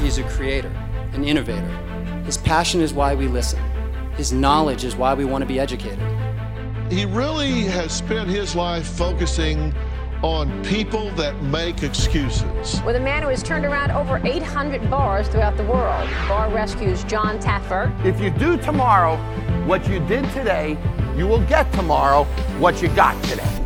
He's a creator, an innovator. His passion is why we listen. His knowledge is why we want to be educated. He really has spent his life focusing on people that make excuses. With a man who has turned around over 800 bars throughout the world, Bar Rescue's Jon Taffer. If you do tomorrow what you did today, you will get tomorrow what you got today.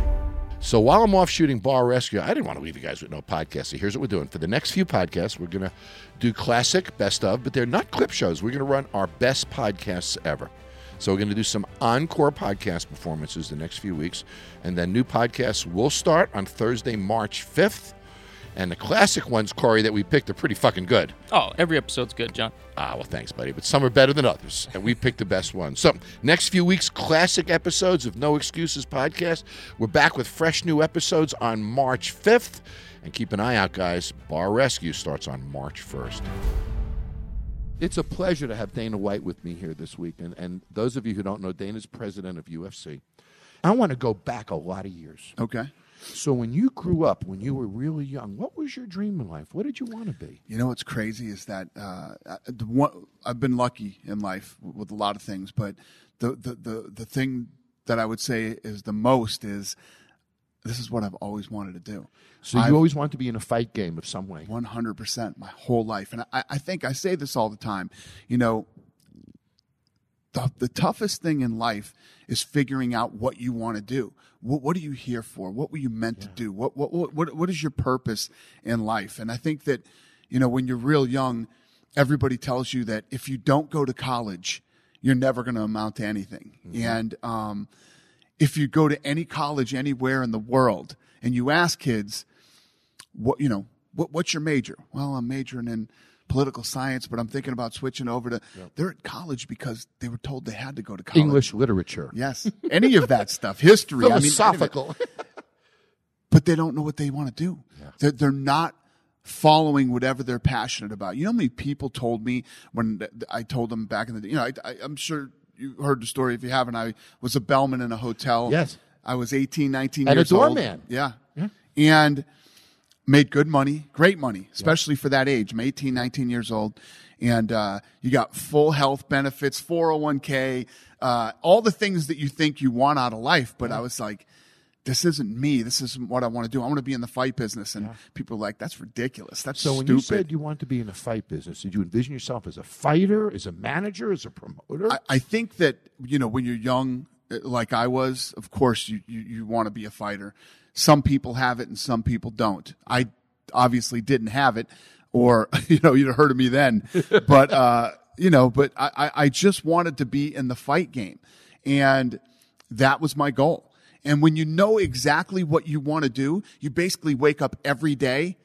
So while I'm off shooting Bar Rescue, I didn't want to leave you guys with no podcast. So here's what we're doing. For the next few podcasts, we're going to do classic, best of, but they're not clip shows. We're going to run our best podcasts ever. So we're going to do some encore podcast performances the next few weeks. And then new podcasts will start on Thursday, March 5th. And the classic ones, Corey, that we picked are pretty fucking good. Oh, every episode's good, Jon. Ah, well, thanks, buddy. But some are better than others, and we picked the best ones. So, next few weeks, classic episodes of No Excuses podcast. We're back with fresh new episodes on March 5th. And keep an eye out, guys. Bar Rescue starts on March 1st. It's a pleasure to have Dana White with me here this week. And, and those of you who don't know, Dana's president of UFC. I want to go back a lot of years. Okay. So, when you grew up, when you were really young, what was your dream in life? What did you want to be? You know what's crazy is that uh, the one, I've been lucky in life with a lot of things, but the, the, the, the thing that I would say is the most is this is what I've always wanted to do. So, you always wanted to be in a fight game of some way? 100% my whole life. And I, I think I say this all the time. You know, the, the toughest thing in life is figuring out what you want to do. What, what are you here for? What were you meant yeah. to do? What, what, what, what is your purpose in life? And I think that, you know, when you're real young, everybody tells you that if you don't go to college, you're never going to amount to anything. Mm-hmm. And, um, if you go to any college anywhere in the world and you ask kids, what, you know, what, what's your major? Well, I'm majoring in political science, but I'm thinking about switching over to. Yep. They're at college because they were told they had to go to college. English literature. Yes, any of that stuff, history, philosophical. I mean, but they don't know what they want to do. Yeah. They're, they're not following whatever they're passionate about. You know how many people told me when I told them back in the day. You know, I, I'm sure you heard the story. If you haven't, I was a bellman in a hotel. Yes, I was 18, 19 and years old. And a doorman. Yeah. yeah, and made good money, great money, especially for that age. I'm 18, 19 years old. And uh, you got full health benefits, 401k, uh, all the things that you think you want out of life. But I was like, this isn't me. This isn't what I want to do. I want to be in the fight business. And yeah. people are like, that's ridiculous. That's so. Stupid. when you said you want to be in the fight business, did you envision yourself as a fighter, as a manager, as a promoter? I, I think that you know when you're young, uh, like I was, of course you you, you want to be a fighter. Some people have it and some people don't. I obviously didn't have it, or you know, you'd have heard of me then. but uh, you know, but I, I just wanted to be in the fight game, and that was my goal. And when you know exactly what you want to do, you basically wake up every day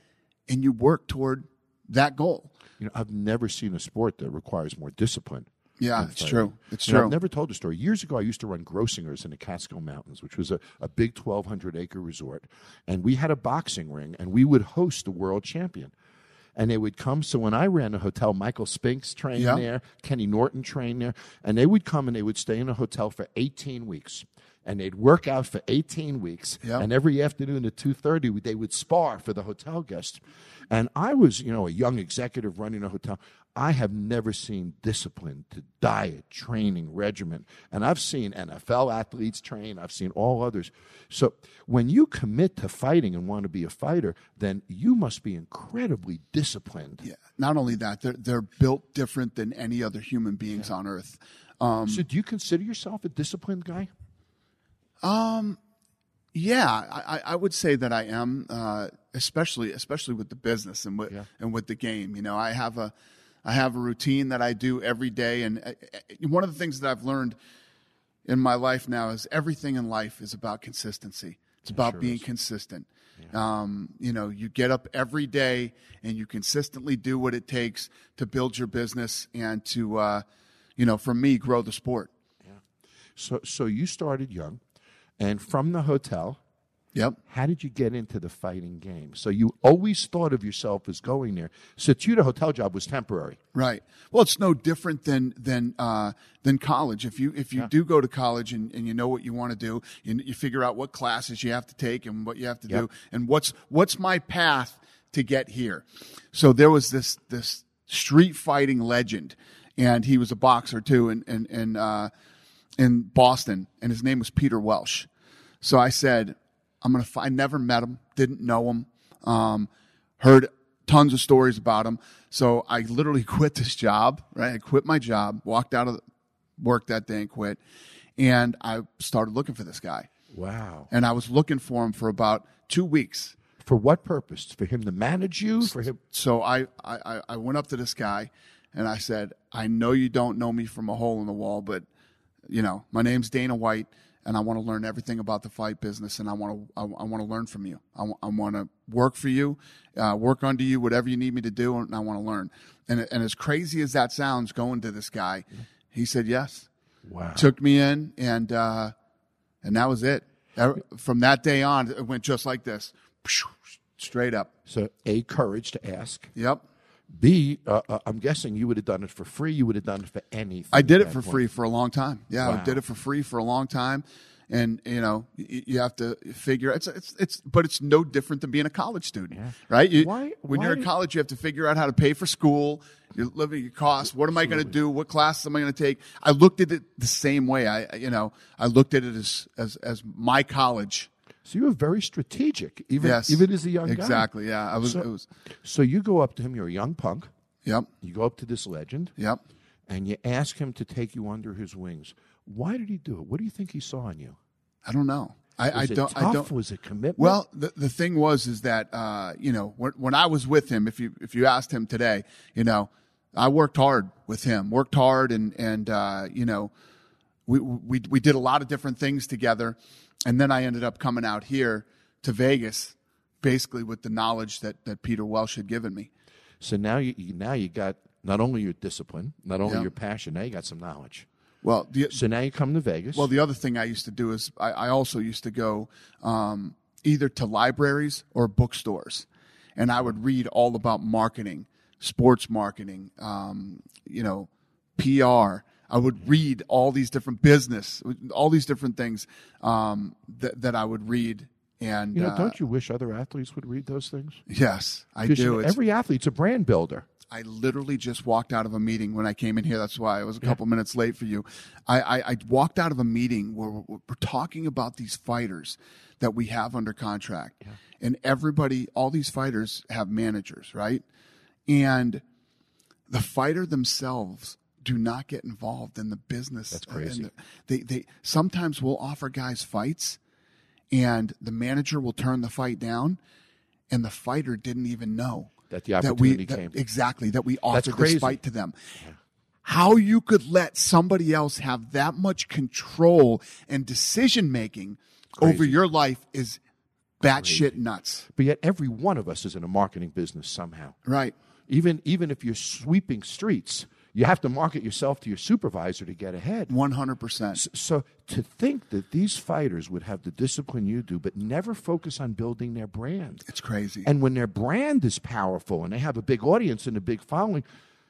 and you work toward that goal. You know, I've never seen a sport that requires more discipline. Yeah, it's true. It's true. I've never told the story. Years ago, I used to run Grossinger's in the Catskill Mountains, which was a, a big 1,200 acre resort. And we had a boxing ring, and we would host the world champion. And they would come. So when I ran a hotel, Michael Spinks trained Yeah. there, Kenny Norton trained there, and they would come and they would stay in a hotel for 18 weeks. And they'd work out for 18 weeks. And every afternoon at 2.30, they would spar for the hotel guests. And I was, you know, a young executive running a hotel. I have never seen discipline to diet, training, regimen. And I've seen NFL athletes train, I've seen all others. So when you commit to fighting and want to be a fighter, then you must be incredibly disciplined. Yeah. Not only that, they're they're built different than any other human beings on earth. Um, so do you consider yourself a disciplined guy? Um, yeah, I, I would say that I am, uh, especially especially with the business and with Yeah. and with the game. You know, I have a I have a routine that I do every day, and uh, uh, one of the things that I've learned in my life now is everything in life is about consistency. It's about sure being is. consistent. Um, you know, you get up every day and you consistently do what it takes to build your business and to, uh, you know, for me, grow the sport. Yeah. So so you started young and from the hotel, Yep. how did you get into the fighting game? So you always thought of yourself as going there. So to you, the hotel job was temporary. Right. Well, it's no different than than uh, than college. If you if you do go to college and, and you know what you want to do, you, you figure out what classes you have to take and what you have to do, and what's what's my path to get here. So there was this this street fighting legend, and he was a boxer too, and and in, uh, in Boston, and his name was Peter Welch. So I said, I'm gonna. F- I never met him, didn't know him, um, heard tons of stories about him. So I literally quit this job. Right, I quit my job, walked out of work that day and quit, and I started looking for this guy. Wow. And I was looking for him for about two weeks. For what purpose? For him to manage you? For him? So I, I, I went up to this guy and I said, I know you don't know me from a hole in the wall, but you know, my name's Dana White and I want to learn everything about the fight business and I want to, I, I want to learn from you. I, I want to work for you, uh, work under you, whatever you need me to do. And I want to learn. And, and as crazy as that sounds going to this guy, he said, yes. Wow. Took me in and, uh, and that was it. From that day on, it went just like this, straight up. So, A, courage to ask. Yep. B, uh, uh, I'm guessing you would have done it for free. You would have done it for anything. I did it for free for a long time. Yeah, I did it for free for a long time, and you know you, have to figure it's it's it's but it's no different than being a college student, right? You, Why- when you're in college, you have to figure out how to pay for school, your living your costs. What am I going to do? What classes am I going to take? I looked at it the same way. I I- you know I looked at it as as as my college. So you were very strategic, even Yes, even as a young guy. exactly. Yeah, I was. So- it was. So you go up to him. You're a young punk. Yep. You go up to this legend, Yep. and you ask him to take you under his wings. Why did he do it? What do you think he saw in you? I don't know. I, I don't. tough? I don't. Was it commitment? Well, the, the thing was is that uh, you know when, when I was with him, if you if you asked him today, you know, I worked hard with him, worked hard, and and uh, you know, we we we did a lot of different things together, and then I ended up coming out here to Vegas, basically with the knowledge that that Peter Welch had given me. so now you now you got not only your discipline, not only Yeah. your passion. Now you got some knowledge. Well, the, So now you come to Vegas. Well, the other thing I used to do is I, I also used to go um, either to libraries or bookstores, and I would read all about marketing, sports marketing, um, you know, PR. I would read all these different business, all these different things um, that that I would read. And you know, uh, don't you wish other athletes would read those things? Yes, I 'Cause, you do. know, every athlete's a brand builder. I literally just walked out of a meeting when I came in here. That's why I was a couple minutes late for you. I, I, I walked out of a meeting where we're, we're talking about these fighters that we have under contract, and everybody, all these fighters have managers, right? And the fighter themselves do not get involved in the business. That's crazy. they, they sometimes will offer guys fights, and the manager will turn the fight down, and the fighter didn't even know That the opportunity that- came. exactly that we offered this fight to them. How you could let somebody else have that much control and decision making over your life is batshit nuts. But yet, every one of us is in a marketing business somehow. Right. Even even if you're sweeping streets, you have to market yourself to your supervisor to get ahead. One hundred percent. So to think that these fighters would have the discipline you do, but never focus on building their brand. It's crazy. And when their brand is powerful and they have a big audience and a big following,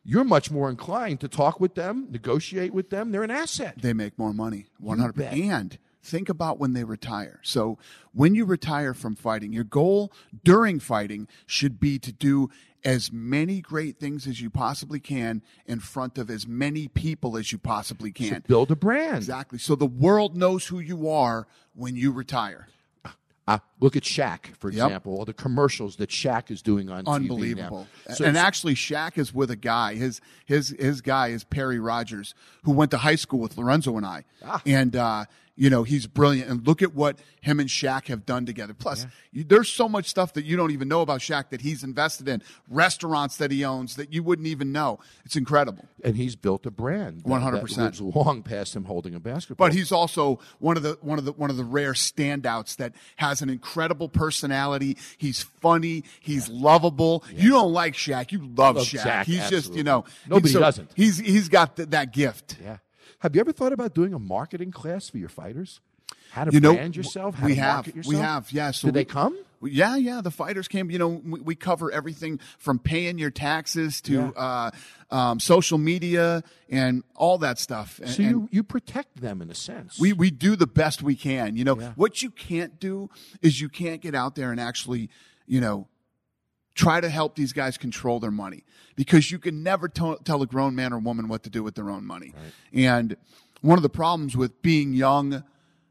you're much more inclined to talk with them, negotiate with them. They're an asset. they make more money. 100%. And think about when they retire. So when you retire from fighting, your goal during fighting should be to do as many great things as you possibly can in front of as many people as you possibly So can. build a brand. Exactly. So the world knows who you are when you retire. Uh, look at Shaq, for Yep. example, all the commercials that Shaq is doing on TV. Unbelievable. So and actually, Shaq is with a guy. His his his guy is Perry Rogers, who went to high school with Lorenzo and I. Ah. And uh, you know he's brilliant. And look at what him and Shaq have done together. Plus, you, there's so much stuff that you don't even know about Shaq that he's invested in. Restaurants that he owns that you wouldn't even know. It's incredible. and he's built a brand. 100%. That long past him holding a basketball. But he's also one of the one of the one of the rare standouts that has an incredible personality. He's funny. He's lovable. You don't like Shaq. You love, Love Shaq. Shaq, He's just you know Nobody so doesn't. He's he's got th- that gift. yeah. Have you ever thought about doing a marketing class for your fighters? How to You know, brand yourself? How we to have, market yourself? we have, yeah. So Did they come? Yeah, yeah. The fighters came. You know, we, we cover everything from paying your taxes to uh, um, social media and all that stuff. And, So you, you protect them in a sense. we we do the best we can. You know what you can't do is you can't get out there and actually, you know, try to help these guys control their money because you can never t- tell a grown man or woman what to do with their own money. And one of the problems with being young,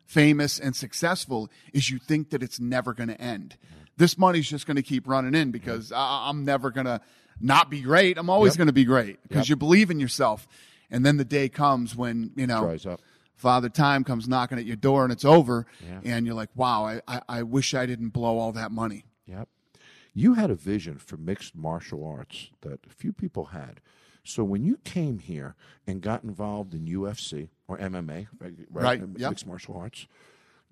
famous, and successful is you think that it's never going to end. Mm-hmm. This money's just going to keep running in because mm-hmm. I- I'm never going to not be great. I'm always Yep. going to be great because Yep. you believe in yourself. And then the day comes when, you know. Father Time comes knocking at your door and it's over. Yeah. And you're like, wow, I, I, I wish I didn't blow all that money. Yep. You had a vision for mixed martial arts that few people had. So when you came here and got involved in UFC or MMA, right? Right, yep. Mixed martial arts.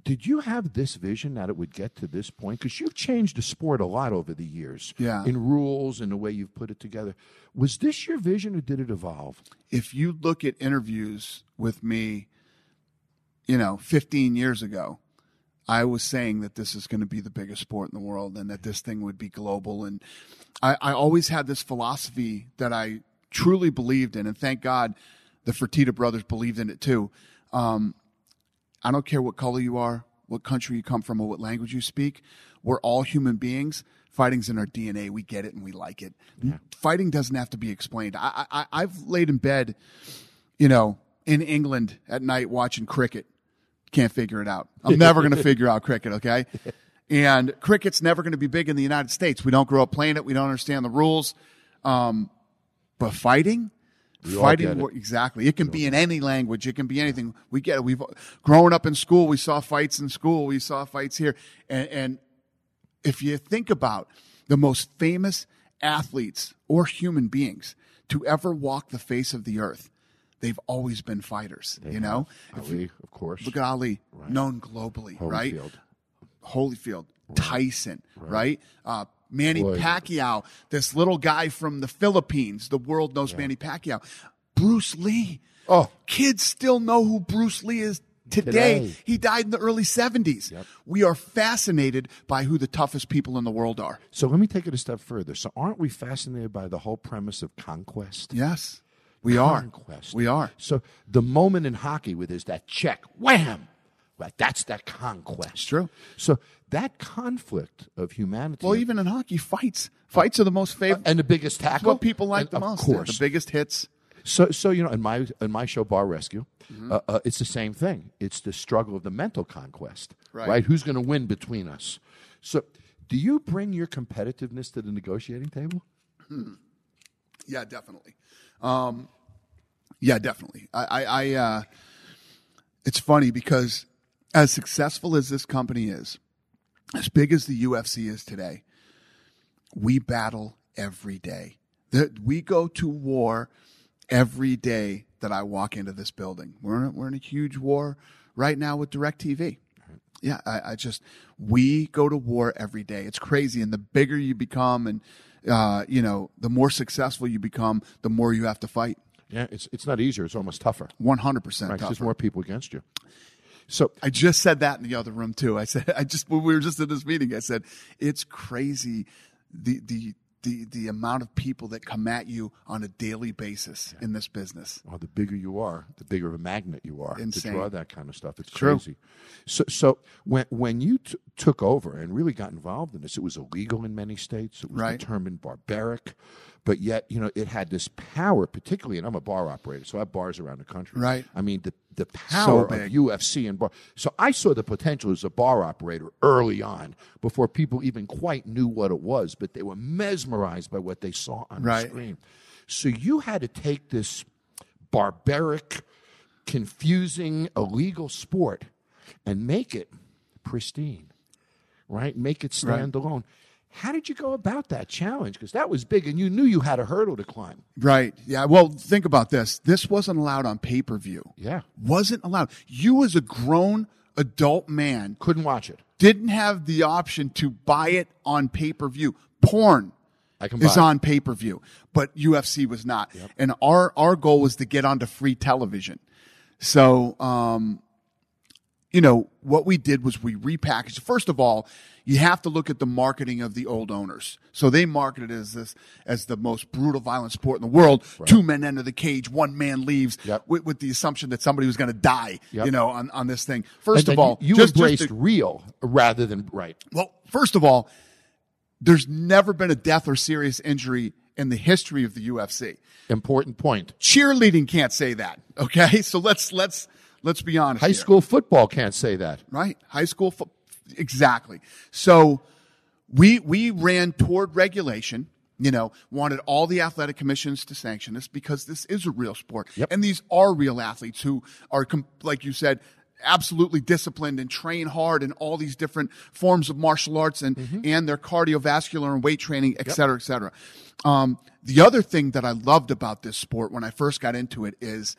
Did you have this vision that it would get to this point? Because you've changed the sport a lot over the years. Yeah. In rules and the way you've put it together. Was this your vision or did it evolve? If you look at interviews with me, you know, 15 years ago, I was saying that this is going to be the biggest sport in the world and that this thing would be global. And I, I always had this philosophy that I truly believed in. And thank God the Fertitta brothers believed in it too. Um, I don't care what color you are, what country you come from, or what language you speak. We're all human beings. Fighting's in our DNA. We get it and we like it. Fighting doesn't have to be explained. I, I, I've laid in bed, you know, in England at night watching cricket. Can't figure it out. I'm never going to figure out cricket, okay? And cricket's never going to be big in the United States. We don't grow up playing it. We don't understand the rules. Um, but fighting, fighting it. exactly. It can be in any language. It can be anything. We get it. We've grown up in school. We saw fights in school. We saw fights here. And, and if you think about the most famous athletes or human beings to ever walk the face of the earth, they've always been fighters. you know, If you- Ali, of course. look at Ali, known globally, right? Holyfield. Holyfield, Tyson, right? Uh, Manny Floyd. Pacquiao, this little guy from the Philippines. The world knows Manny Pacquiao. Bruce Lee. Oh. kids still know who Bruce Lee is today. Today. He died in the early 70s. We are fascinated by who the toughest people in the world are. So let me take it a step further. So aren't we fascinated by the whole premise of conquest? Yes, we are. conquest. We are. So the moment in hockey with there's that check, wham, right? That's that conquest. It's true. So that conflict of humanity. Well, even in hockey, fights. Fights are the most favorite. and the biggest tackle. what people like And the of most. course. The biggest hits. So, so you know, in my in my show, Bar Rescue, Mm-hmm. uh, uh, it's the same thing. It's the struggle of the mental conquest, Right. Who's going to win between us? So, do you bring your competitiveness to the negotiating table? Yeah, definitely. Um, yeah, definitely. I, I, I uh, it's funny because as successful as this company is, as big as the UFC is today, we battle every day. That we go to war every day that I walk into this building. We're in a, we're in a huge war right now with DirecTV. Yeah, I, I just we go to war every day. It's crazy, and the bigger you become, and uh, you know, the more successful you become, the more you have to fight. Yeah, it's it's not easier. It's almost tougher. One hundred percent There's more people against you. So I just said that in the other room too. I said I just when we were just in this meeting, I said it's crazy the the the the amount of people that come at you on a daily basis in this business. well, the bigger you are, the bigger of a magnet you are Insane. to draw that kind of stuff. It's True. crazy. So, so when when you t- took over and really got involved in this, it was illegal in many states. It was Right. determined barbaric, but yet you know it had this power. Particularly, and I'm a bar operator, so I have bars around the country. Right. I mean the the power of. UFC and bar. So I saw the potential as a bar operator early on, before people even quite knew what it was, but they were mesmerized by what they saw on Right. the screen. So you had to take this barbaric, confusing, illegal sport and make it pristine, right? Make it stand alone. How did you go about that challenge? Because that was big, and you knew you had a hurdle to climb. Right. Yeah. Well, think about this. This wasn't allowed on pay per view. Yeah, Wasn't allowed. You as a grown adult man couldn't watch it. didn't have the option to buy it on pay per view. Porn I can is it. on pay per view, but UFC was not. And our our goal was to get onto free television. So, um, you know, what we did was we repackaged. First of all, you have to look at the marketing of the old owners. So they marketed it as this as the most brutal, violent sport in the world. Two men enter the cage, one man leaves, Yep. with, with the assumption that somebody was going to die. Yep. You know, on, on this thing. First And of all, you, you just, just embraced real rather than right. well, first of all, There's never been a death or serious injury in the history of the UFC. Important point. Cheerleading can't say that. Okay, so let's let's let's be honest. High here. school football can't say that. right? High school, fo- exactly. So we we ran toward regulation. You know, wanted all the athletic commissions to sanction this because this is a real sport, Yep. and these are real athletes who are, like you said, absolutely disciplined and train hard in all these different forms of martial arts and and their cardiovascular and weight training, et cetera, et cetera. Um, the other thing that I loved about this sport when I first got into it is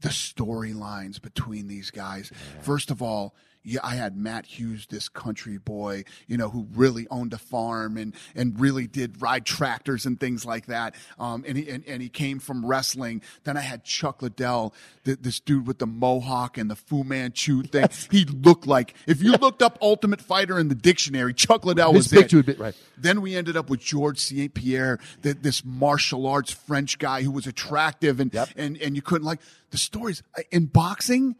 the storylines between these guys. First of all, yeah, I had Matt Hughes, this country boy, you know, who really owned a farm and, and really did ride tractors and things like that. Um, and he, and, and he came from wrestling. Then I had Chuck Liddell, th- this dude with the mohawk and the Fu Manchu thing. He looked like, if you looked up Ultimate Fighter in the dictionary, Chuck Liddell This was big it. dude, right. Then we ended up with George St. Pierre, th- this martial arts French guy who was attractive and, Yep. and, and you couldn't like the stories in boxing.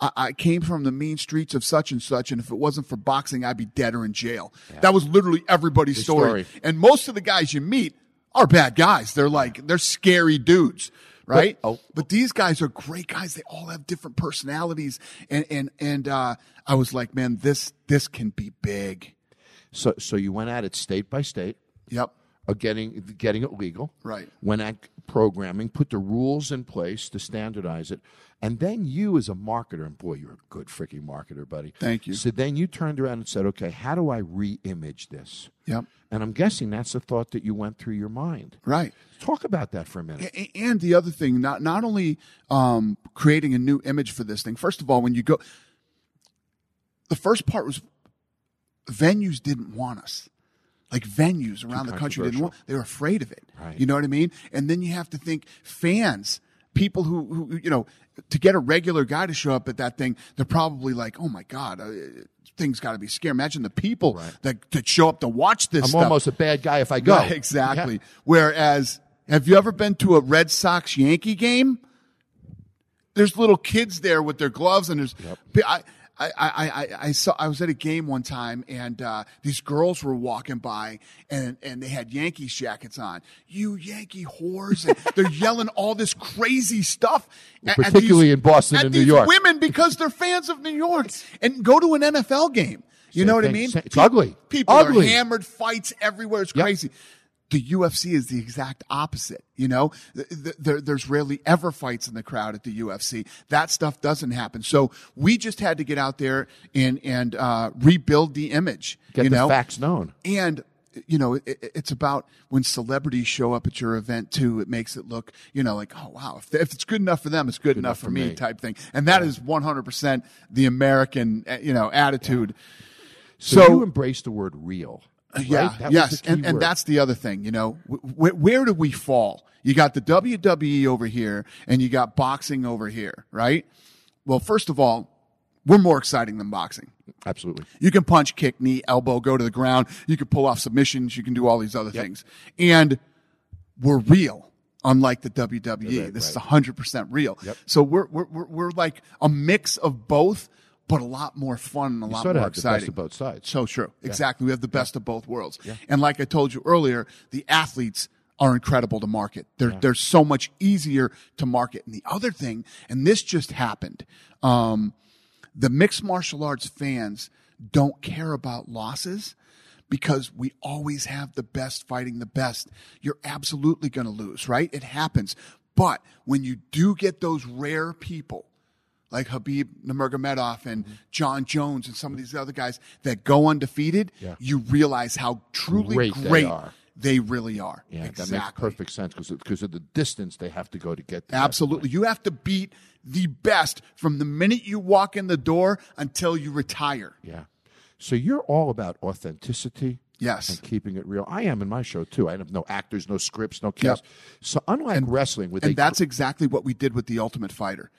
I, I came from the mean streets of such and such, and if it wasn't for boxing, I'd be dead or in jail. That was literally everybody's story. story. And most of the guys you meet are bad guys. They're like they're scary dudes, right? But- oh. but these guys are great guys. They all have different personalities, and and and uh, I was like, man, this this can be big. So, so you went at it state by state, Yep. of getting getting it legal. Right. Went at programming, put the rules in place to standardize it, and then you, as a marketer, and boy, you're a good freaking marketer, buddy. Thank you. So then you turned around and said, "Okay, how do I re-image this?" Yep. And I'm guessing that's the thought that you went through your mind. Right. Talk about that for a minute. And the other thing, not not only um, creating a new image for this thing. First of all, when you go, the first part was venues didn't want us. Like venues around the country didn't want. They were afraid of it. Right. You know what I mean? And then you have to think fans, people who, who you know, to get a regular guy to show up at that thing, they're probably like, oh my god, uh, things got to be scary. Imagine the people that that show up to watch this. I'm stuff. almost a bad guy if I go. Right, exactly. Whereas, have you ever been to a Red Sox Yankee game? There's little kids there with their gloves, and there's. I, I, I, I, I saw. I was at a game one time, and uh, these girls were walking by, and and they had Yankees jackets on. You Yankee whores! And they're yelling all this crazy stuff. at- at Particularly these- in Boston at and New York. Women because they're fans of New York, and go to an NFL game. You Same know what I mean? It's Pe- ugly. People Ugly. are hammered, fights everywhere. It's Yep. crazy. The UFC is the exact opposite. You know, Th- th- there, there's rarely ever fights in the crowd at the UFC. That stuff doesn't happen. So we just had to get out there and and uh, rebuild the image. Get you the know, facts known. and you know it, it- it's about when celebrities show up at your event too it makes it look you know like oh wow if, if it's good enough for them it's good, enough, for me, me. type thing and that is 100% the american uh, you know attitude So, so you embraced the word real. Right? yeah, That yes, and, and that's the other thing. You know, wh- wh- where do we fall? You got the WWE over here, and you got boxing over here, right? Well, first of all, we're more exciting than boxing. absolutely. You can punch, kick, knee, elbow, go to the ground. You can pull off submissions. You can do all these other things, and we're real. Unlike the WWE, Right, this is right. hundred percent real. Yep. So we're, we're we're we're like a mix of both, but a lot more fun and a lot sort of more the exciting. best of both sides. So true. Exactly. We have the best of both worlds. Yeah. And like I told you earlier, the athletes are incredible to market. They're they're so much easier to market. And the other thing, and this just happened, um, the mixed martial arts fans don't care about losses because we always have the best fighting the best. You're absolutely going to lose, right? It happens. But when you do get those rare people like Khabib Nurmagomedov and mm-hmm. Jon Jones and some of these other guys that go undefeated, Yeah. you realize how truly Great great, they they, really are. Yeah, exactly. that makes perfect sense because because of the distance they have to go to get. That Absolutely. You have to beat the best from the minute you walk in the door until you retire. Yeah. So you're all about authenticity. Yes. And keeping it real. I am in my show too. I have no actors, no scripts, no cast. So unlike wrestling, with And that's exactly what we did with the Ultimate Fighter.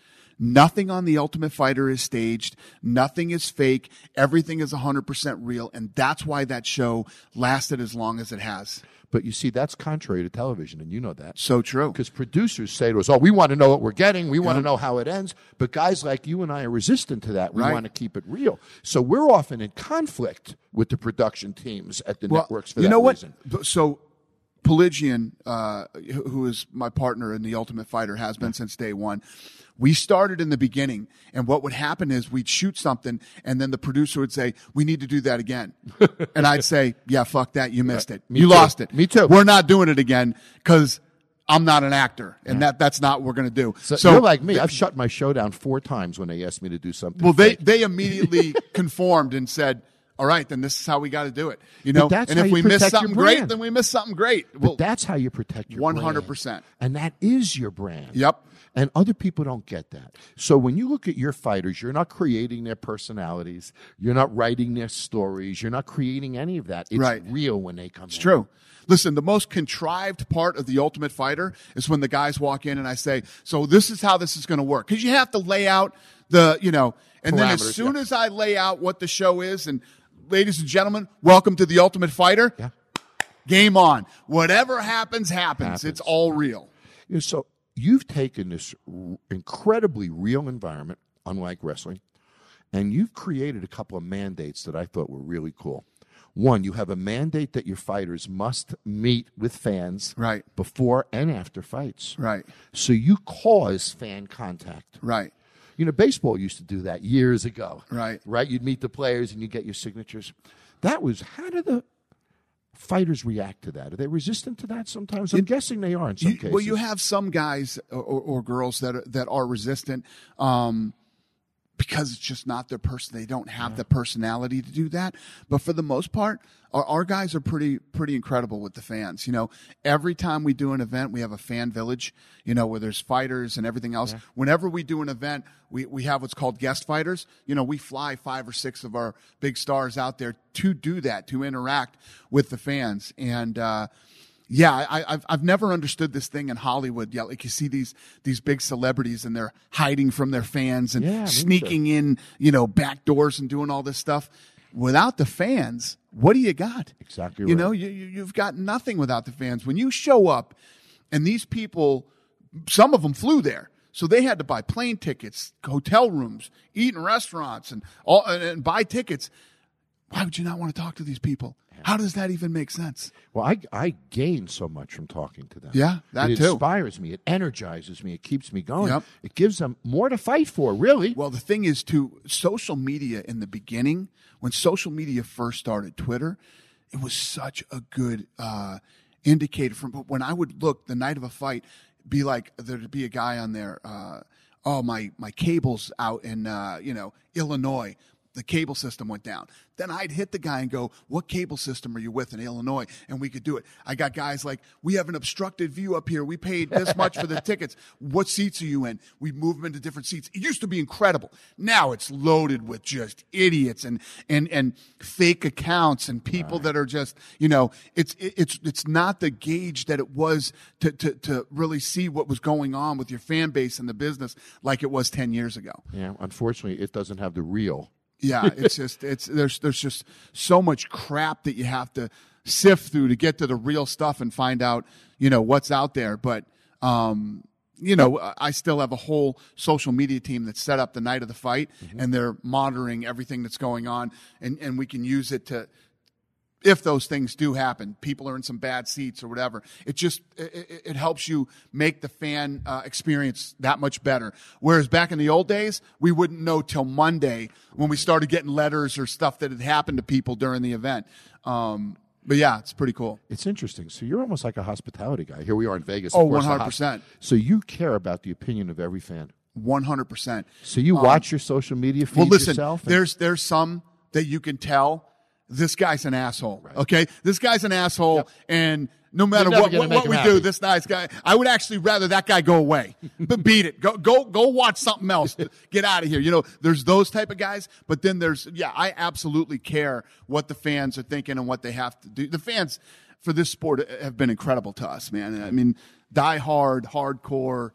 Nothing on the Ultimate Fighter is staged. Nothing is fake. Everything is 100% real. And that's why that show lasted as long as it has. But you see, that's contrary to television, and you know that. So true. Because producers say to us, "Oh, we want to know what we're getting. We want to know how it ends." But guys like you and I are resistant to that. We Right. want to keep it real. So we're often in conflict with the production teams at the networks for you that know reason. what? So, Piligian, uh, who who is my partner in the Ultimate Fighter, has been since day one. We started in the beginning, and what would happen is we'd shoot something, and then the producer would say, "We need to do that again," and I'd say, "Yeah, fuck that, you missed it, you too. lost it, Me too. We're not doing it again because." I'm not an actor, and that, that's not what we're going to do. So, you're like me. I've shut my show down four times when they asked me to do something. Well, they fake. they immediately conformed and said, "All right, then this is how we got to do it." You know, and if we miss something great, then we miss something great. But Well, that's how you protect your 100%. brand. And that is your brand. Yep. And other people don't get that. So when you look at your fighters, you're not creating their personalities. You're not writing their stories. You're not creating any of that. It's Right. real when they come it's in. true. Listen, the most contrived part of the Ultimate Fighter is when the guys walk in and I say, "So this is how this is going to work," because you have to lay out the, you know, and then as soon yeah. as I lay out what the show is, and ladies and gentlemen, welcome to the Ultimate Fighter. Yeah. Game on. Whatever happens, happens. Happens. It's all real. Know, So you've taken this r- incredibly real environment, unlike wrestling, and you've created a couple of mandates that I thought were really cool. One, you have a mandate that your fighters must meet with fans Right. before and after fights. Right. So you cause fan contact. Right. You know, baseball used to do that years ago. Right. Right? You'd meet the players and you get your signatures. That was how do the fighters react to that? Are they resistant to that sometimes? I'm guessing they are in some You- cases. Well, you have some guys or, or, or girls that are, that are resistant um, because it's just not their person. They don't have the personality to do that. But for the most part, our, our guys are pretty pretty incredible with the fans. You know, every time we do an event, we have a fan village. You know, where there's fighters and everything else. Whenever we do an event, we we have what's called guest fighters. You know, we fly five or six of our big stars out there to do that to interact with the fans and. uh yeah, I, I've I've never understood this thing in Hollywood. Yeah, like you see these these big celebrities and they're hiding from their fans and Yeah, sneaking in, you know, back doors and doing all this stuff. Without the fans, what do you got? Exactly You right. know, you you've got nothing without the fans. When you show up, and these people, some of them flew there. So they had to buy plane tickets, hotel rooms, eat in restaurants, and all and, and buy tickets. Why would you not want to talk to these people? How does that even make sense? Well, I, I gain so much from talking to them. Yeah, that it too. inspires me. It energizes me. It keeps me going. Yep. It gives them more to fight for, really. Well, the thing is, to social media in the beginning, when social media first started, Twitter, it was such a good uh, indicator. From when I would look the night of a fight, be like there'd be a guy on there. Uh, oh, my my cable's out in uh, you know Illinois. The cable system went down. Then I'd hit the guy and go, "What cable system are you with in Illinois?" And we could do it. I got guys like, "We have an obstructed view up here. We paid this much for the tickets. What seats are you in?" We move them into different seats. It used to be incredible. Now it's loaded with just idiots and and and fake accounts and people that are just you know it's it's it's not the gauge that it was to to to really see what was going on with your fan base and the business like it was ten years ago. yeah, unfortunately, it doesn't have the real. Yeah, it's just it's there's there's just so much crap that you have to sift through to get to the real stuff and find out you know what's out there. But um, you know, I- still have a whole social media team that's set up the night of the fight, and they're monitoring everything that's going on, and and we can use it to. If those things do happen, people are in some bad seats or whatever. It just it, it- helps you make the fan uh, experience that much better. Whereas back in the old days, we wouldn't know till Monday when we started getting letters or stuff that had happened to people during the event. Um, but yeah, it's pretty cool. It's interesting. So you're almost like a hospitality guy. Here we are in Vegas. Oh, of course, 100%. So you care about the opinion of every fan. One hundred percent. So you watch your social media feed Well, listen, yourself. and- there's there's some that you can tell this guy's an asshole. Okay, this guy's an asshole, and no matter what what, what we happy. do, this nice guy, I would actually rather that guy go away, but beat it. Go go go watch something else. Get out of here. You know, there's those type of guys, but then there's yeah, I absolutely care what the fans are thinking and what they have to do. The fans for this sport have been incredible to us, man. I mean, die hard, hardcore,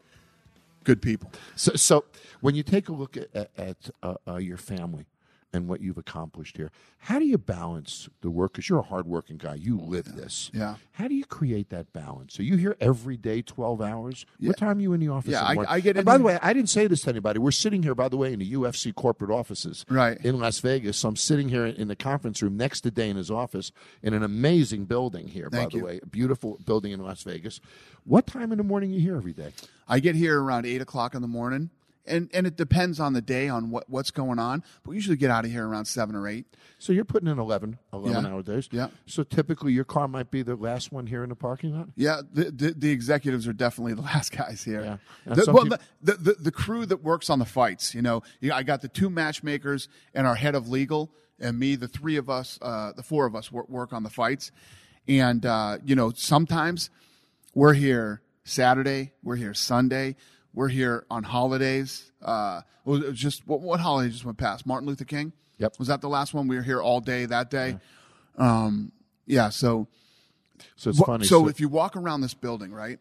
good people. So, so when you take a look at, at, at uh, uh, your family, and what you've accomplished here. How do you balance the work? Because you're a hardworking guy. You oh, live this. Yeah. How do you create that balance? So you here every day, 12 hours? What time are you in the office? Yeah, I- I get And by the way, I didn't say this to anybody. We're sitting here, by the way, in the UFC corporate offices Right. in Las Vegas. So I'm sitting here in the conference room next to Dana's office in an amazing building here, Thank by the you. way. A beautiful building in Las Vegas. What time in the morning are you here every day? I get here around eight o'clock in the morning, and and it depends on the day on what what's going on. But we usually get out of here around seven or eight. So you're putting in 11, 11 Yeah. hour days. Yeah. So typically your car might be the last one here in the parking lot. Yeah, the, the the executives are definitely the last guys here. Yeah. The, well, peop- the, the the crew that works on the fights, you know, I got the two matchmakers and our head of legal and me. The three of us, uh, the four of us, work, work on the fights, and uh, you know, sometimes we're here Saturday, we're here Sunday, we're here on holidays. Uh, it was just what, what holiday just went past? Martin Luther King. Yep. Was that the last one? We were here all day that day. Um, yeah. So So it's Wha- funny. So, if you walk around this building, right,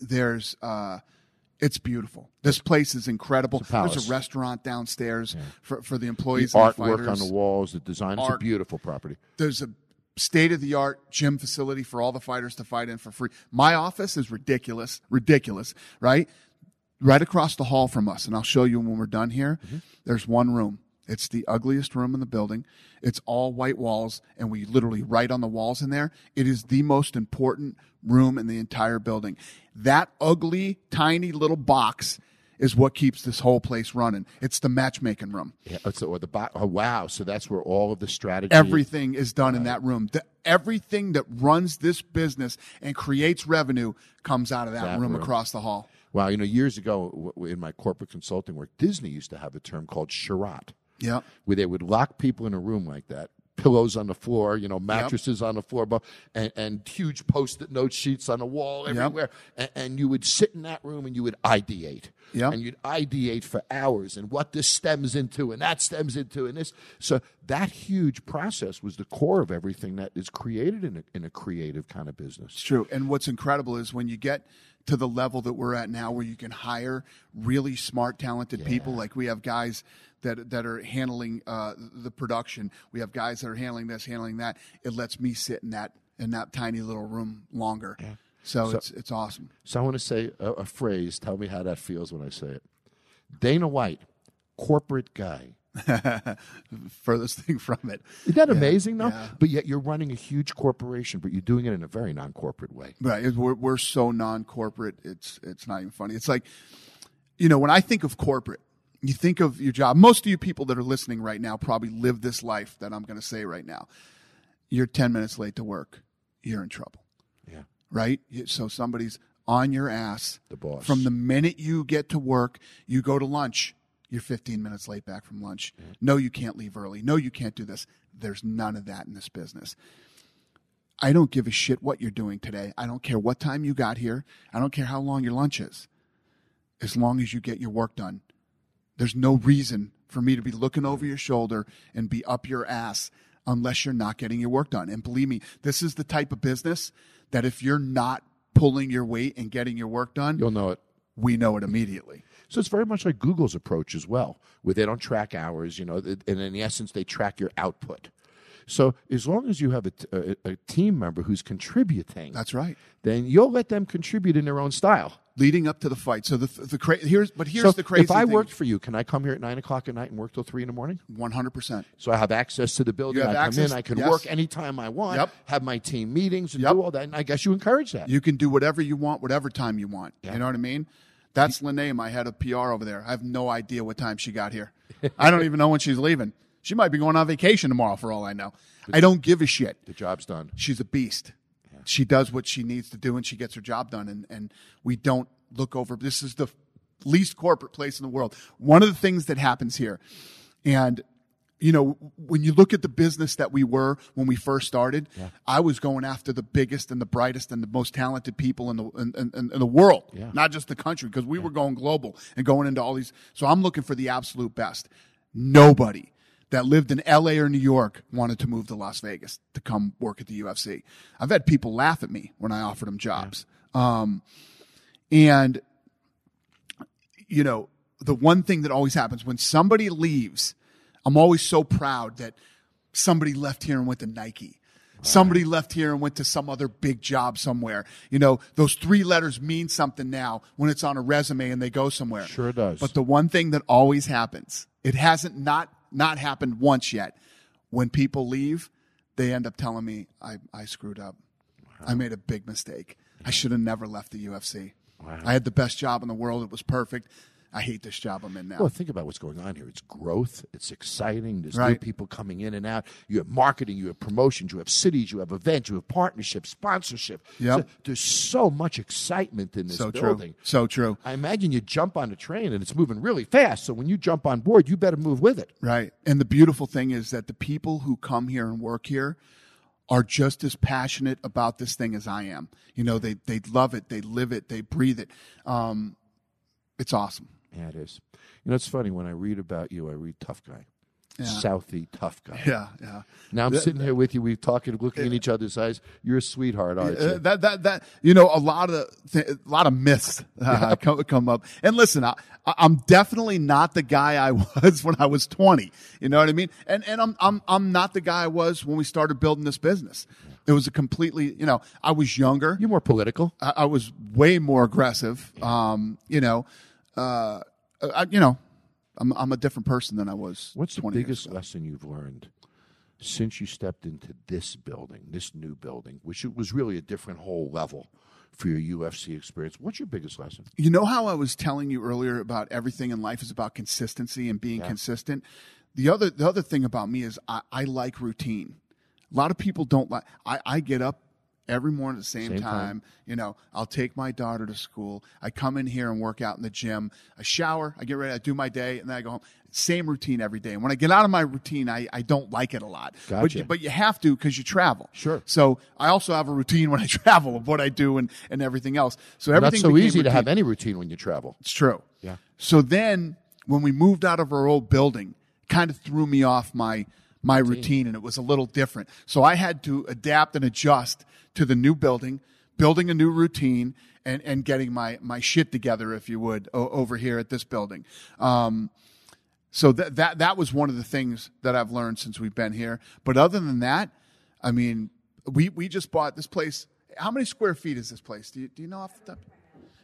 there's uh it's beautiful. This place is incredible. A. There's a restaurant downstairs for, for the the employees the artwork on the walls, the design, it's a beautiful property. There's a state of the art gym facility for all the fighters to fight in for free. My office is ridiculous, ridiculous, right? Right across the hall from us, and I'll show you when we're done here. Mm-hmm. There's one room. It's the ugliest room in the building. It's all white walls, and we literally write on the walls in there. It is the most important room in the entire building. That ugly, tiny little box is what keeps this whole place running. It's the matchmaking room. Yeah, it's the, or the bo- oh wow! So that's where all of the strategy. Everything is done in that room. The, everything that runs this business and creates revenue comes out of that, That room, room. across the hall. Wow, you know, years ago in my corporate consulting work, Disney used to have a term called charrette, Yeah. where they would lock people in a room like that, pillows on the floor, you know, mattresses on the floor, and, and huge post-it note sheets on the wall everywhere, and, and you would sit in that room and you would ideate, Yep. and you'd ideate for hours, and what this stems into, and that stems into, and this. So that huge process was the core of everything that is created in a, in a creative kind of business. It's true. And what's incredible is when you get to the level that we're at now where you can hire really smart, talented people. Like we have guys that that are handling uh, the production. We have guys that are handling this, handling that. It lets me sit in that in that tiny little room longer. So, it's it's awesome. So I want to say a, a phrase. Tell me how that feels when I say it. Dana White, corporate guy. Furthest thing from it. Isn't that amazing, though? But yet you're running a huge corporation, but you're doing it in a very non-corporate way. Right. We're, we're so non-corporate. It's it's not even funny. It's like, you know, when I think of corporate, you think of your job. Most of you people that are listening right now probably live this life that I'm going to say right now. You're 10 minutes late to work. You're in trouble. Yeah. Right. So somebody's on your ass. The boss. From the minute you get to work, you go to lunch. You're 15 minutes late back from lunch. Mm-hmm. No, you can't leave early. No, you can't do this. There's none of that in this business. I don't give a shit what you're doing today. I don't care what time you got here. I don't care how long your lunch is. As long as you get your work done. There's no reason for me to be looking over your shoulder and be up your ass unless you're not getting your work done. And believe me, this is the type of business that if you're not pulling your weight and getting your work done, You'll know it. we know it immediately. So it's very much like Google's approach as well, where they don't track hours, you know, and in essence, they track your output. So as long as you have a team member who's contributing, That's right. then you'll let them contribute in their own style. Leading up to the fight. So the the cra- here's but here's so the crazy if I thing. worked for you, can I come here at nine o'clock at night and work till three in the morning? 100%. So I have access to the building. I come access- in. I can yes. work anytime I want. Yep. Have my team meetings and Yep. do all that. And I guess you encourage that. You can do whatever you want, whatever time you want. You know what I mean? That's Lene, my head of PR over there. I have no idea what time she got here. I don't even know when she's leaving. She might be going on vacation tomorrow for all I know. I don't give a shit. the job's done. She's a beast. She does what she needs to do and she gets her job done. And, and we don't look over. This is the least corporate place in the world. One of the things that happens here, and you know, when you look at the business that we were when we first started, I was going after the biggest and the brightest and the most talented people in the in, in, in the world, Yeah. not just the country, because we were going global and going into all these. So I'm looking for the absolute best. Nobody that lived in LA or New York wanted to move to Las Vegas to come work at the UFC. I've had people laugh at me when I offered them jobs. Um, and you know, the one thing that always happens when somebody leaves I'm always so proud that somebody left here and went to Nike. Somebody left here and went to some other big job somewhere. You know, those three letters mean something now when it's on a resume and they go somewhere. Sure does. But the one thing that always happens, it hasn't not not happened once yet. When people leave, they end up telling me I, I screwed up. I made a big mistake. I should have never left the UFC. I had the best job in the world. It was perfect. I hate this job I'm in now. Well, think about what's going on here. It's growth. It's exciting. There's new people coming in and out. You have marketing. You have promotions. You have cities. You have events. You have partnerships, sponsorship. Yep. So there's so much excitement in this so building. true. So true. I imagine you jump on a train and it's moving really fast. So when you jump on board, you better move with it. Right. And the beautiful thing is that the people who come here and work here are just as passionate about this thing as I am. You know, they they love it, they live it, they breathe it. Um, it's awesome. Yeah, it is. You know, it's funny when I read about you. I read tough guy, Southie tough guy. Yeah, yeah. Now I'm sitting here with you. We're talking, looking in each other's eyes. You're a sweetheart, aren't you? That that that you know a lot of th- a lot of myths uh, come, come up. And listen, I, I'm definitely not the guy I was when I was 20. You know what I mean? And and I'm I'm I'm not the guy I was when we started building this business. It was a completely you know I was younger. You're more political. I, I was way more aggressive. Um, you know, uh, I, you know, I'm I'm a different person than I was. What's the 20 years biggest lesson you've learned since you stepped into this building, this new building, which it was really a different whole level for your UFC experience? What's your biggest lesson? You know how I was telling you earlier about everything in life is about consistency and being consistent. The other the other thing about me is I, I like routine. A lot of people don't like. I, I get up every morning at the same, Same time. time. You know, I'll take my daughter to school. I come in here and work out in the gym. I shower. I get ready. I do my day, and then I go home. Same routine every day. And when I get out of my routine, I, I don't like it a lot. But Gotcha. you, but you have to because you travel. Sure. So I also have a routine when I travel of what I do and, and everything else. So Not everything so became easy to have any routine when you travel. It's true. Yeah. So then when we moved out of our old building, kind of threw me off my my routine and it was a little different. So I had to adapt and adjust to the new building, building a new routine and, and getting my, my shit together, if you would, o- over here at this building. Um, so that, that, that was one of the things that I've learned since we've been here. But other than that, I mean, we, we just bought this place. How many square feet is this place? Do you, do you know off the top?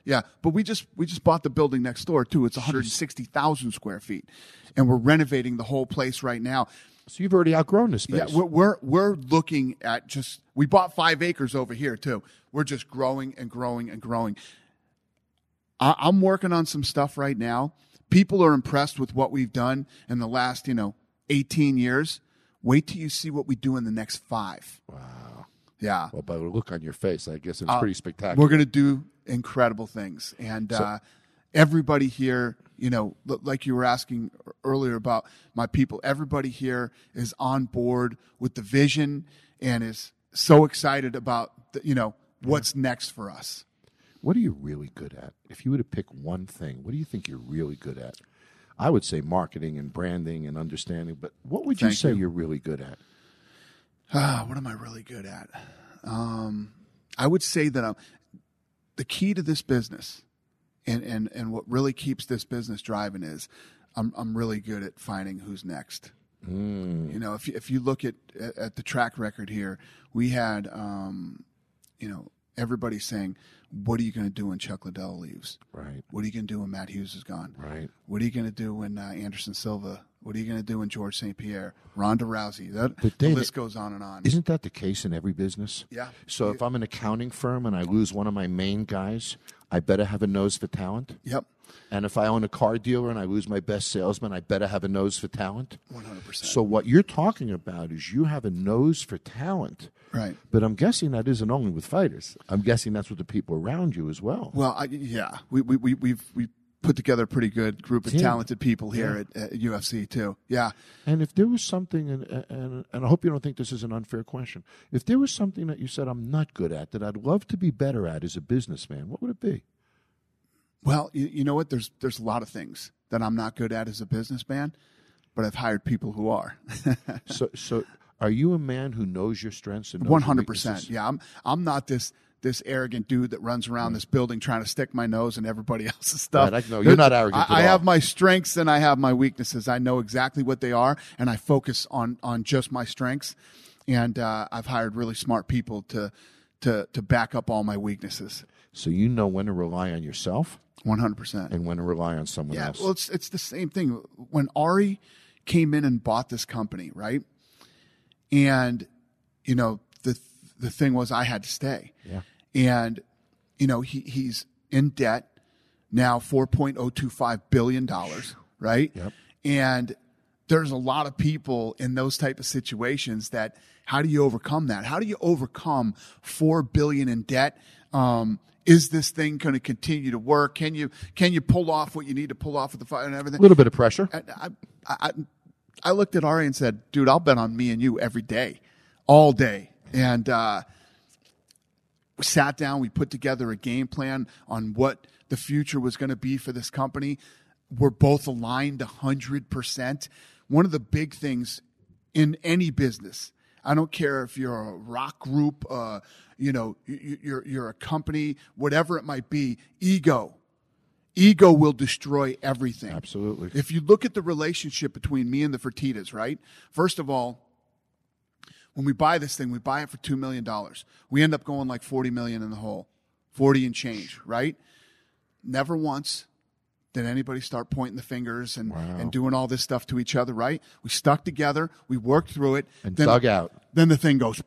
Yeah, but we just we just bought the building next door too. It's 160,000 square feet, and we're renovating the whole place right now. So you've already outgrown this space. Yeah, we're, we're we're looking at just we bought five acres over here too. We're just growing and growing and growing. I, I'm working on some stuff right now. People are impressed with what we've done in the last you know 18 years. Wait till you see what we do in the next five. Wow. Yeah. well, by the look on your face, I guess it's Uh, pretty spectacular. We're going to do incredible things, and uh, everybody here, you know, l- like you were asking earlier about my people, everybody here is on board with the vision and is so excited about, the, you know, what's next for us. What are you really good at? If you were to pick one thing, what do you think you're really good at? I would say marketing and branding and understanding, but what would you Thank say you. are really good at? Ah, what am I really good at? Um, I would say that I'm, the key to this business and, and, and what really keeps this business driving is I'm, I'm really good at finding who's next. You know, if you, if you look at, at at the track record here, we had, um, you know, everybody saying, what are you going to do when Chuck Liddell leaves? Right. What are you going to do when Matt Hughes is gone? Right. What are you going to do when uh, Anderson Silva? What are you going to do when George St. Pierre, Ronda Rousey? That, But the list goes on and on. Isn't that the case in every business? Yeah. So if I'm an accounting firm and I lose one of my main guys, I better have a nose for talent. Yep. And if I own a car dealer and I lose my best salesman, I better have a nose for talent. 100%. So what you're talking about is you have a nose for talent. Right. But I'm guessing that isn't only with fighters. I'm guessing that's with the people around you as well. Well, I, yeah, we, we, we, we've, we put together a pretty good group of Team. talented people here at, at UFC too. Yeah. And if there was something, and, and and I hope you don't think this is an unfair question, if there was something that you said I'm not good at that I'd love to be better at as a businessman, what would it be? Well, you, you know what? There's, there's a lot of things that I'm not good at as a businessman, but I've hired people who are. so so are you a man who knows your strengths and One hundred percent. Yeah, I'm. I'm not this this arrogant dude that runs around this building trying to stick my nose in everybody else's stuff. Right, I know. You're not arrogant I, I have my strengths and I have my weaknesses. I know exactly what they are, and I focus on on just my strengths. And uh, I've hired really smart people to to to back up all my weaknesses. So you know when to rely on yourself One hundred percent. and when to rely on someone Yeah, else. well, it's it's the same thing. When Ari came in and bought this company, right? And you know the the thing was I had to stay. Yeah. And you know he he's in debt now, four point oh two five billion dollars, right? Yep. And there's a lot of people in those type of situations that how do you overcome that? How do you overcome four billion in debt? Um, is this thing going to continue to work? Can you can you pull off what you need to pull off with the fire and everything? a little bit of pressure. I, I, I, I looked at Ari and said, dude, I'll bet on me and you every day, all day. And uh, we sat down, we put together a game plan on what the future was going to be for this company. We're both aligned 100%. One of the big things in any business, I don't care if you're a rock group, uh, you know, you- you're, you're a company, whatever it might be, ego. Ego will destroy everything. Absolutely. If you look at the relationship between me and the Fertitas, right? First of all, when we buy this thing, we buy it for two million dollars. We end up going like forty million in the hole, forty and change, right? Never once did anybody start pointing the fingers and, and doing all this stuff to each other, right? We stuck together, we worked through it, And dug out. Then the thing goes,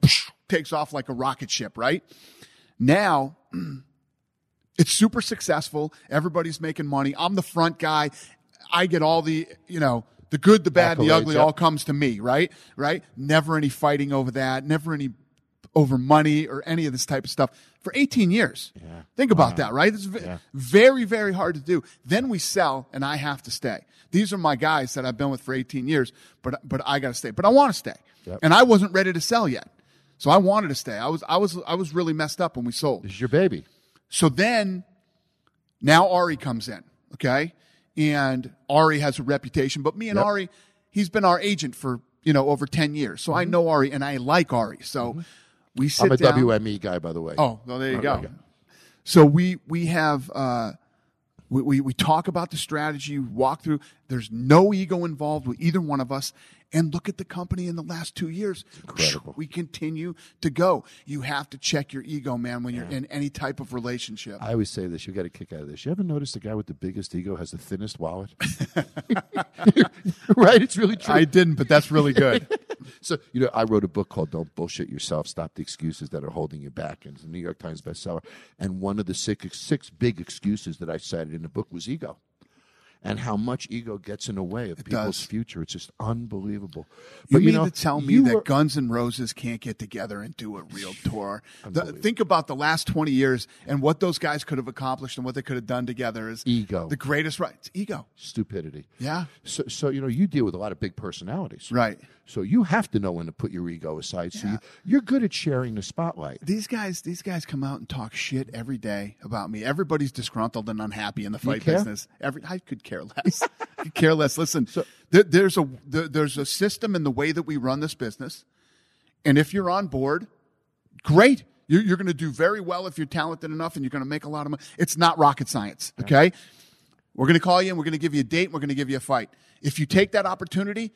takes off like a rocket ship, right? Now it's super successful. Everybody's making money. I'm the front guy. I get all the, you know, the good, the bad, the ugly yep. all comes to me, right? Right? Never any fighting over that. Never any over money or any of this type of stuff for 18 years. Yeah. Think about that, right? It's ve- very, very hard to do. Then we sell and I have to stay. These are my guys that I've been with for 18 years, but, but I got to stay, but I want to stay. And I wasn't ready to sell yet. So I wanted to stay. I was, I was, I was really messed up when we sold. This is your baby. So then now Ari comes in, okay? And Ari has a reputation, but me and Yep. Ari, he's been our agent for, you know, over 10 years. So I mm-hmm. know Ari and I like Ari. So mm-hmm. We sit I'm a down. WME guy, by the way. Oh, well, there you go. Okay. So we we have uh, we, we we talk about the strategy, walk through. There's no ego involved with either one of us. And look at the company in the last two years. incredible. We continue to go. You have to check your ego, man, when you're in any type of relationship. I always say this. You got a kick out of this. You ever notice the guy with the biggest ego has the thinnest wallet? right? It's really true. I didn't, but that's really good. So, you know, I wrote a book called Don't Bullshit Yourself, Stop the Excuses That Are Holding You Back. And it's a New York Times bestseller. And one of the six, six big excuses that I cited in the book was ego. And how much ego gets in the way of people's does. future. It's just unbelievable. You But mean know, to tell me that were- Guns N' Roses can't get together and do a real tour? The- think about the last 20 years and what those guys could have accomplished and what they could have done together is Ego. The greatest right. It's ego. stupidity. Yeah. So, so, you know, you deal with a lot of big personalities. Right. So you have to know when to put your ego aside. So you, you're good at sharing the spotlight. These guys, these guys come out and talk shit every day about me. Everybody's disgruntled and unhappy in the fight business. Every I could care less. I could care less. Listen, there, there's a there, there's a system in the way that we run this business, and if you're on board, great. You're, you're going to do very well if you're talented enough, and you're going to make a lot of money. It's not rocket science. Okay, we're going to call you and we're going to give you a date. And we're going to give you a fight. If you take that opportunity,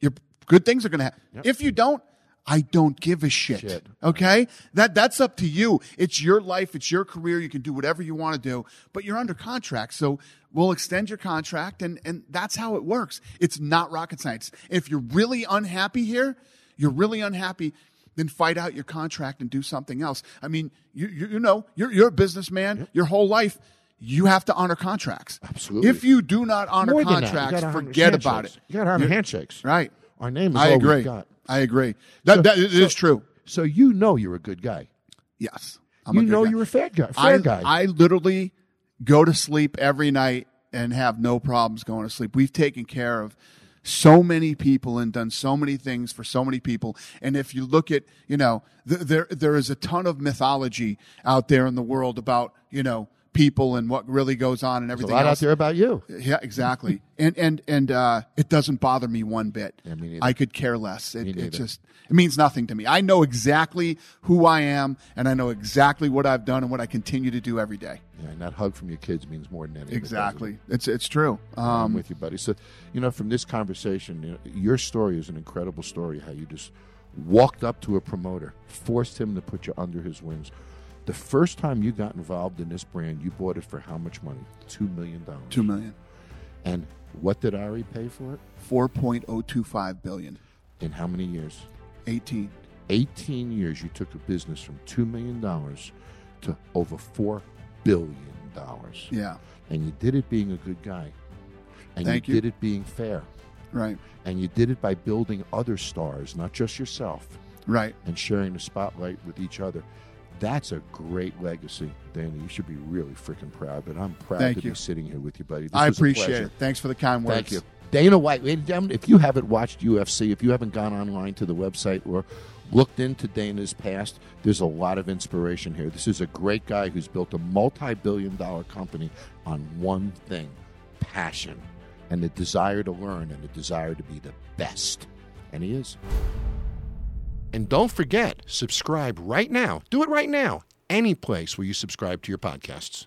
your good things are going to happen. If you don't, I don't give a shit. Shit. Okay? That that's up to you. It's your life, it's your career. You can do whatever you want to do, but you're under contract. So we'll extend your contract and and that's how it works. It's not rocket science. If you're really unhappy here, you're really unhappy, then fight out your contract and do something else. I mean, you you, you know, you're you're a businessman. Your whole life you have to honor contracts. Absolutely. If you do not honor More than that, you contracts, honor forget about it. You got to honor You're- handshakes. Right. Our name is I all agree. we've got. I agree. That, that it is true. So you know you're a good guy. Yes. I'm you a know guy. you're a fair guy. Fair I, guy. I literally go to sleep every night and have no problems going to sleep. We've taken care of so many people and done so many things for so many people. And if you look at, you know, th- there there is a ton of mythology out there in the world about, you know, people and what really goes on and There's a everything lot else. out there about you. Yeah, exactly. and and and uh, it doesn't bother me one bit. Yeah, me. I could care less. It, it just it means nothing to me. I know exactly who I am, and I know exactly what I've done and what I continue to do every day. Yeah, and that hug from your kids means more than anything. Exactly. It's it's true. I'm Um, with you, buddy. So, you know, from this conversation, you know, your story is an incredible story. How you just walked up to a promoter, forced him to put you under his wings. The first time you got involved in this brand, you bought it for how much money? Two million dollars. two million. And what did Ari pay for it? Four point oh two five billion. In how many years? Eighteen. 18 years. You took a business from two million dollars to over four billion dollars. Yeah. And you did it being a good guy. And Thank you you. did it being fair. Right. And you did it by building other stars, not just yourself, Right. and sharing the spotlight with each other. That's a great legacy, Danny. You should be really freaking proud. But I'm proud Thank to you. be sitting here with you, buddy. This I appreciate it. Thanks for the kind words. Thank you. Dana White, ladies and gentlemen, if you haven't watched UFC, if you haven't gone online to the website or looked into Dana's past, there's a lot of inspiration here. This is a great guy who's built a multi billion dollar company on one thing passion and the desire to learn and the desire to be the best. And he is. And don't forget, subscribe right now. Do it right now, any place where you subscribe to your podcasts.